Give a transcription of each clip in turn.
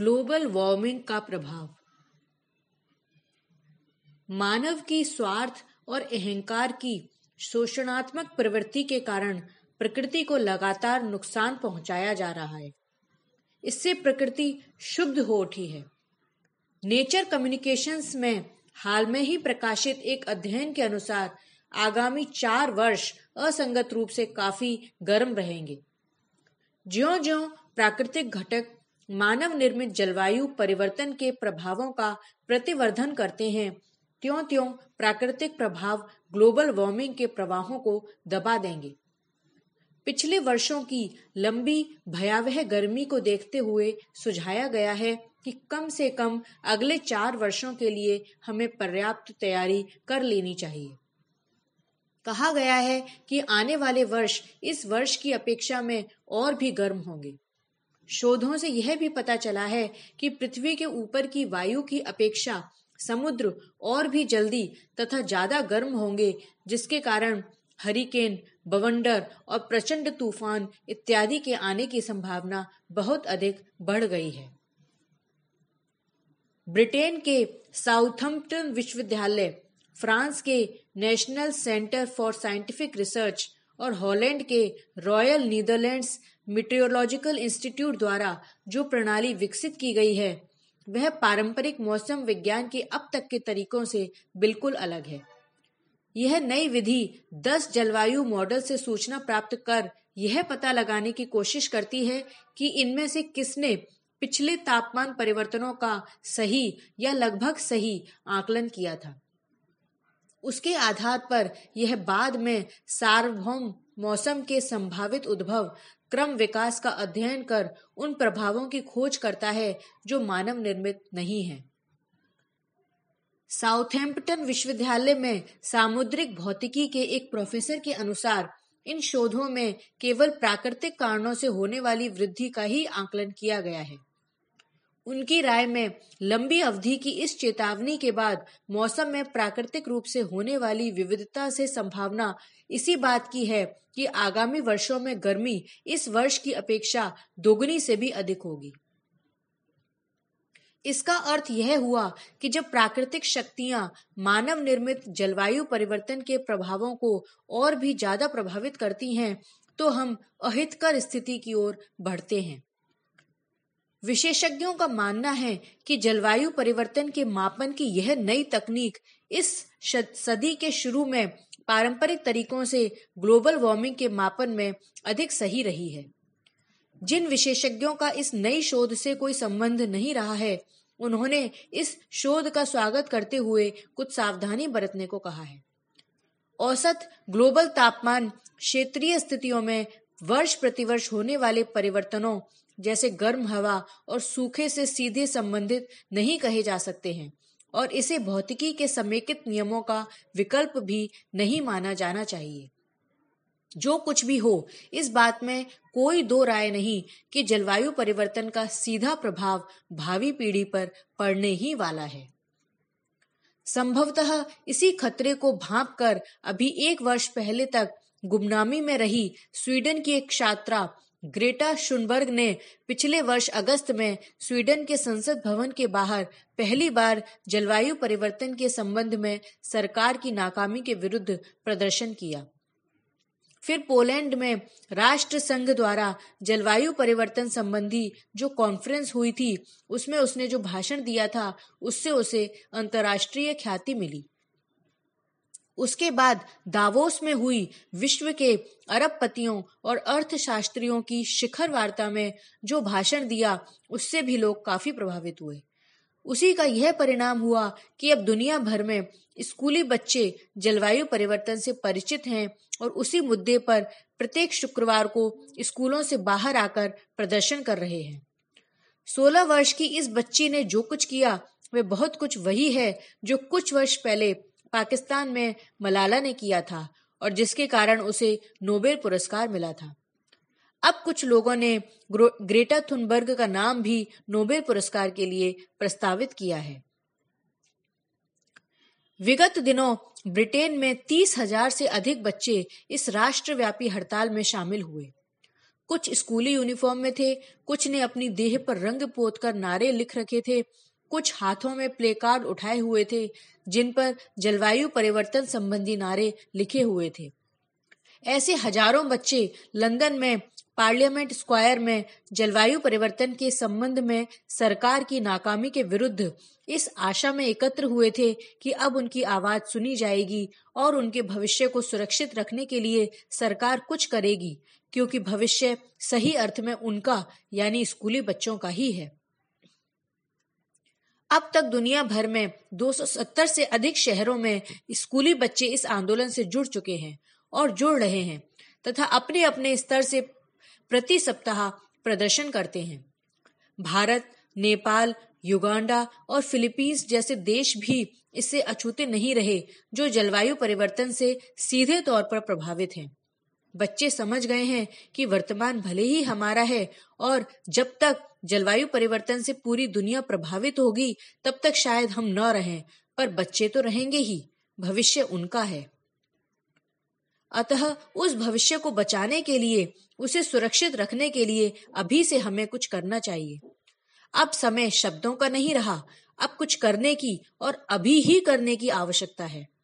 Global warming का प्रभाव। मानव की स्वार्थ और अहंकार की शोषणात्मक प्रवृत्ति के कारण प्रकृति को लगातार नुकसान पहुँचाया जा रहा है। इससे प्रकृति शुद्ध हो उठी है। नेचर कम्युनिकेशंस में हाल में ही प्रकाशित एक अध्ययन के अनुसार आगामी चार वर्ष असंगत रूप से काफ़ी गर्म रहेंगे। ज्यो ज्यो प्राकृतिक घटक मानव निर्मित जलवायु परिवर्तन के प्रभावों का प्रतिवर्धन करते हैं। त्यों त्यों प्राकृतिक प्रभाव ग्लोबल वार्मिंग के प्रवाहों को दबा देंगे। पिछले वर्षों की लंबी, भयावह गर्मी को देखते हुए सुझाया गया है कि कम से कम अगले चार वर्षों के लिए हमें पर्याप्त तैयारी कर लेनी चाहिए। कहा गया है कि आने वाले वर्ष इस वर्ष की अपेक्षा में और भी गर्म होंगे। शोधों से यह भी पता चला है कि पृथ्वी के ऊपर की वायु की अपेक्षा समुद्र और भी जल्दी तथा ज़्यादा गर्म होंगे, जिसके कारण हरिकेन, बवंडर और प्रचंड तूफ़ान इत्यादि के आने की संभावना बहुत अधिक बढ़ गई है। ब्रिटेन के साउथम्पटन विश्वविद्यालय, फ्रांस के National Centre for Scientific Research और हॉलैंड के रॉयल नीदरलैंड्स मीटेरोलॉजिकल इंस्टीट्यूट द्वारा जो प्रणाली विकसित की गई है, वह पारंपरिक मौसम विज्ञान के अब तक के तरीकों से बिल्कुल अलग है। यह नई विधि 10 जलवायु मॉडल से सूचना प्राप्त कर यह पता लगाने की कोशिश करती है कि इनमें से किसने पिछले तापमान परिवर्तनों का सही या लगभग सही आकलन किया था। उसके आधार पर यह बाद में सार्वभौम मौसम के संभावित उद्भव क्रम विकास का अध्ययन कर उन प्रभावों की खोज करता है जो मानव निर्मित नहीं है। साउथैम्पटन विश्वविद्यालय में सामुद्रिक भौतिकी के एक प्रोफेसर के अनुसार इन शोधों में केवल प्राकृतिक कारणों से होने वाली वृद्धि का ही आकलन किया गया है। उनकी राय में लंबी अवधि की इस चेतावनी के बाद मौसम में प्राकृतिक रूप से होने वाली विविधता से संभावना इसी बात की है कि आगामी वर्षों में गर्मी इस वर्ष की अपेक्षा दोगुनी से भी अधिक होगी। इसका अर्थ यह हुआ कि जब प्राकृतिक शक्तियाँ मानव निर्मित जलवायु परिवर्तन के प्रभावों को और भी ज़्यादा प्रभावित करती हैं तो हम अहितकर स्थिति की ओर बढ़ते हैं। विशेषज्ञों का मानना है कि जलवायु परिवर्तन के मापन की यह नई तकनीक इस सदी के शुरू में पारंपरिक तरीकों से ग्लोबल वार्मिंग के मापन में अधिक सही रही है। जिन विशेषज्ञों का इस नई शोध से कोई संबंध नहीं रहा है, उन्होंने इस शोध का स्वागत करते हुए कुछ सावधानी बरतने को कहा है। औसत ग्लोबल तापमान क्षेत्रीय स्थितियों में वर्ष प्रतिवर्ष होने वाले परिवर्तनों जैसे गर्म हवा और सूखे से सीधे संबंधित नहीं कहे जा सकते हैं, और इसे भौतिकी के समेकित नियमों का विकल्प भी नहीं माना जाना चाहिए। जो कुछ भी हो, इस बात में कोई दो राय नहीं कि जलवायु परिवर्तन का सीधा प्रभाव भावी पीढ़ी पर पड़ने ही वाला है। संभवतः इसी खतरे को भाप कर अभी एक वर्ष पहले तक गुमनामी में रही स्वीडन की एक छात्रा ग्रेटा शुनबर्ग ने पिछले वर्ष अगस्त में स्वीडन के संसद भवन के बाहर पहली बार जलवायु परिवर्तन के संबंध में सरकार की नाकामी के विरुद्ध प्रदर्शन किया। फिर पोलैंड में राष्ट्र संघ द्वारा जलवायु परिवर्तन संबंधी जो कॉन्फ्रेंस हुई थी, उसमें उसने जो भाषण दिया था, उससे उसे अंतर्राष्ट्रीय ख्याति मिली। उसके बाद दावोस में हुई विश्व के अरबपतियों और अर्थशास्त्रियों की शिखर वार्ता में जो भाषण दिया, उससे भी लोग काफ़ी प्रभावित हुए। उसी का यह परिणाम हुआ कि अब दुनिया भर में स्कूली बच्चे जलवायु परिवर्तन से परिचित हैं और उसी मुद्दे पर प्रत्येक शुक्रवार को स्कूलों से बाहर आकर प्रदर्शन कर रहे हैं। सोलह वर्ष की इस बच्ची ने जो कुछ किया, वह बहुत कुछ वही है जो कुछ वर्ष पहले पाकिस्तान में मलाला ने किया था और जिसके कारण उसे नोबेल पुरस्कार मिला था। अब कुछ लोगों ने ग्रेटा थुनबर्ग का नाम भी नोबेल पुरस्कार के लिए प्रस्तावित किया है। विगत दिनों ब्रिटेन में तीस हज़ार से अधिक बच्चे इस राष्ट्रव्यापी हड़ताल में शामिल हुए। कुछ स्कूली यूनिफॉर्म में थे, कुछ ने अपनी देह पर रंग पोत कर नारे लिख रखे थे कुछ हाथों में प्ले कार्ड उठाए हुए थे, जिन पर जलवायु परिवर्तन संबंधी नारे लिखे हुए थे। ऐसे हज़ारों बच्चे लंदन में, पार्लियामेंट स्क्वायर में जलवायु परिवर्तन के संबंध में सरकार की नाकामी के विरुद्ध इस आशा में एकत्र हुए थे कि अब उनकी आवाज़ सुनी जाएगी और उनके भविष्य को सुरक्षित रखने के लिए सरकार कुछ करेगी, क्योंकि भविष्य सही अर्थ में उनका, यानी स्कूली बच्चों का ही है। अब तक दुनिया भर में 270 से अधिक शहरों में स्कूली बच्चे इस आंदोलन से जुड़ चुके हैं और जुड़ रहे हैं तथा अपने अपने स्तर से प्रति सप्ताह प्रदर्शन करते हैं। भारत, नेपाल, युगांडा और फिलीपींस जैसे देश भी इससे अछूते नहीं रहे जो जलवायु परिवर्तन से सीधे तौर पर प्रभावित हैं। बच्चे समझ गए हैं कि वर्तमान भले ही हमारा है और जब तक जलवायु परिवर्तन से पूरी दुनिया प्रभावित होगी, तब तक शायद हम न रहें, पर बच्चे तो रहेंगे ही, भविष्य उनका है। अतः उस भविष्य को बचाने के लिए, उसे सुरक्षित रखने के लिए अभी से हमें कुछ करना चाहिए। अब समय शब्दों का नहीं रहा, अब कुछ करने की और अभी ही करने की आवश्यकता है।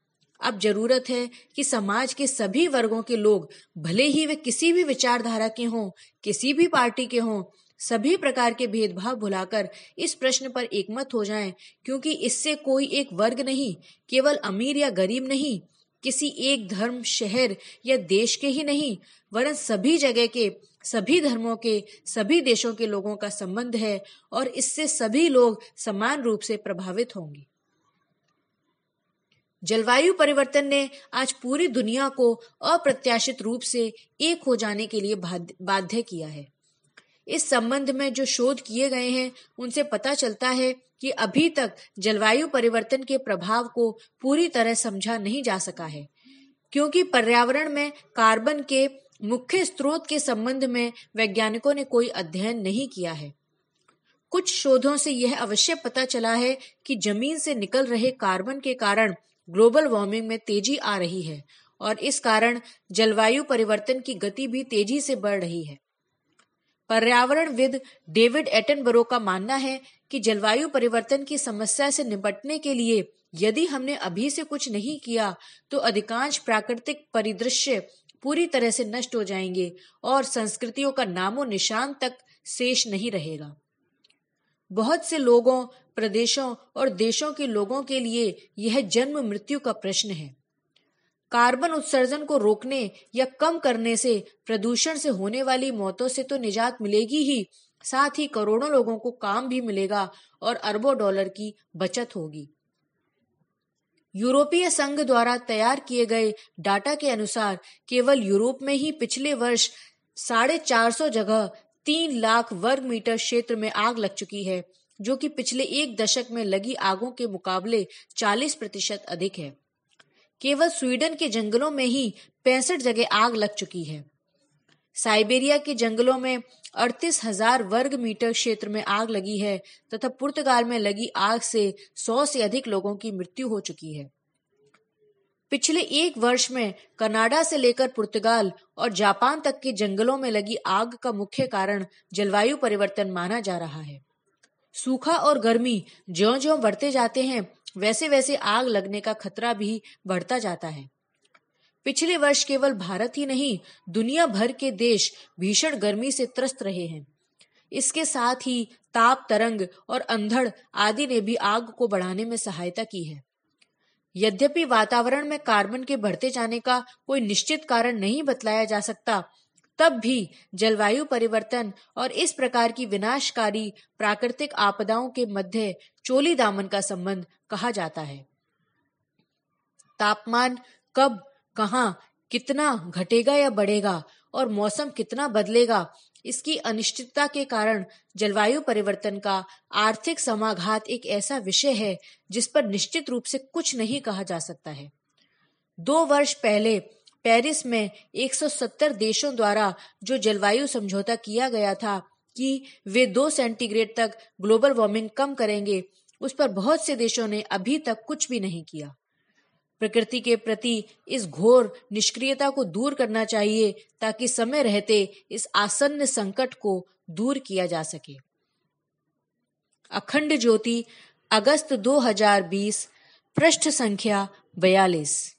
अब ज़रूरत है कि समाज के सभी वर्गों के लोग, भले ही वे किसी भी विचारधारा के हों, किसी भी पार्टी के हों, सभी प्रकार के भेदभाव भुलाकर इस प्रश्न पर एकमत हो जाएँ, क्योंकि इससे कोई एक वर्ग नहीं, केवल अमीर या गरीब नहीं, किसी एक धर्म, शहर या देश के ही नहीं, वरन सभी जगह के, सभी धर्मों के, सभी देशों के लोगों का संबंध है और इससे सभी लोग समान रूप से प्रभावित होंगे। जलवायु परिवर्तन ने आज पूरी दुनिया को अप्रत्याशित रूप से एक हो जाने के लिए बाध्य किया है। इस संबंध में जो शोध किए गए हैं, उनसे पता चलता है कि अभी तक जलवायु परिवर्तन के प्रभाव को पूरी तरह समझा नहीं जा सका है, क्योंकि पर्यावरण में कार्बन के मुख्य स्रोत के संबंध में वैज्ञानिकों ने कोई अध्ययन नहीं किया है। कुछ शोधों से यह अवश्य पता चला है कि ज़मीन से निकल रहे कार्बन के कारण ग्लोबल वार्मिंग में तेज़ी आ रही है और इस कारण जलवायु परिवर्तन की गति भी तेज़ी से बढ़ रही है। पर्यावरण विद डेविड एटनबरो का मानना है कि जलवायु परिवर्तन की समस्या से निपटने के लिए यदि हमने अभी से कुछ नहीं किया तो अधिकांश प्राकृतिक परिदृश्य पूरी तरह से नष्ट हो जाएँगे और संस्कृतियों का नामो निशान तक शेष नहीं रहेगा। बहुत से लोगों, प्रदेशों और देशों के लोगों के लिए यह जन्म मृत्यु का प्रश्न है। कार्बन उत्सर्जन को रोकने या कम करने से, प्रदूषण से होने वाली मौतों से तो निजात मिलेगी ही, साथ ही करोड़ों लोगों को काम भी मिलेगा और अरबों डॉलर की बचत होगी। यूरोपीय संघ द्वारा तैयार किए गए डाटा के अनुसार केवल यूरोप में ही पिछले वर्ष साढ़े चार सौ जगह तीन लाख वर्ग मीटर क्षेत्र में आग लग चुकी है, जो कि पिछले एक दशक में लगी आगों के मुकाबले 40 प्रतिशत अधिक है। केवल स्वीडन के जंगलों में ही पैंसठ जगह आग लग चुकी है। साइबेरिया के जंगलों में अड़तीस हज़ार वर्ग मीटर क्षेत्र में आग लगी है, तथा पुर्तगाल में लगी आग से सौ से अधिक लोगों की मृत्यु हो चुकी है। पिछले एक वर्ष में कनाडा से लेकर पुर्तगाल और जापान तक के जंगलों में लगी आग का मुख्य कारण जलवायु परिवर्तन माना जा रहा है। सूखा और गर्मी ज्यो ज्यो बढ़ते जाते हैं वैसे वैसे आग लगने का खतरा भी बढ़ता जाता है। पिछले वर्ष केवल भारत ही नहीं, दुनिया भर के देश भीषण गर्मी से त्रस्त रहे हैं। इसके साथ ही ताप, तरंग और अंधड़ आदि ने भी आग को बढ़ाने में सहायता की है। यद्यपि वातावरण में कार्बन के बढ़ते जाने का कोई निश्चित कारण नहीं बतलाया जा सकता, तब भी जलवायु परिवर्तन और इस प्रकार की विनाशकारी प्राकृतिक आपदाओं के मध्य चोली दामन का संबंध कहा जाता है। तापमान कब, कहा, कितना घटेगा या बढ़ेगा और मौसम कितना बदलेगा इसकी अनिश्चितता के कारण जलवायु परिवर्तन का आर्थिक समाघात एक ऐसा विषय है जिस पर निश्चित रूप से कुछ नहीं कहा जा सकता है। दो वर्ष पहले पेरिस में 170 देशों द्वारा जो जलवायु समझौता किया गया था कि वे दो सेंटीग्रेड तक ग्लोबल वार्मिंग कम करेंगे, उस पर बहुत से देशों ने अभी तक कुछ भी नहीं किया। प्रकृति के प्रति इस घोर निष्क्रियता को दूर करना चाहिए ताकि समय रहते इस आसन्न संकट को दूर किया जा सके। अखंड ज्योति, अगस्त 2020 पृष्ठ संख्या बयालीस।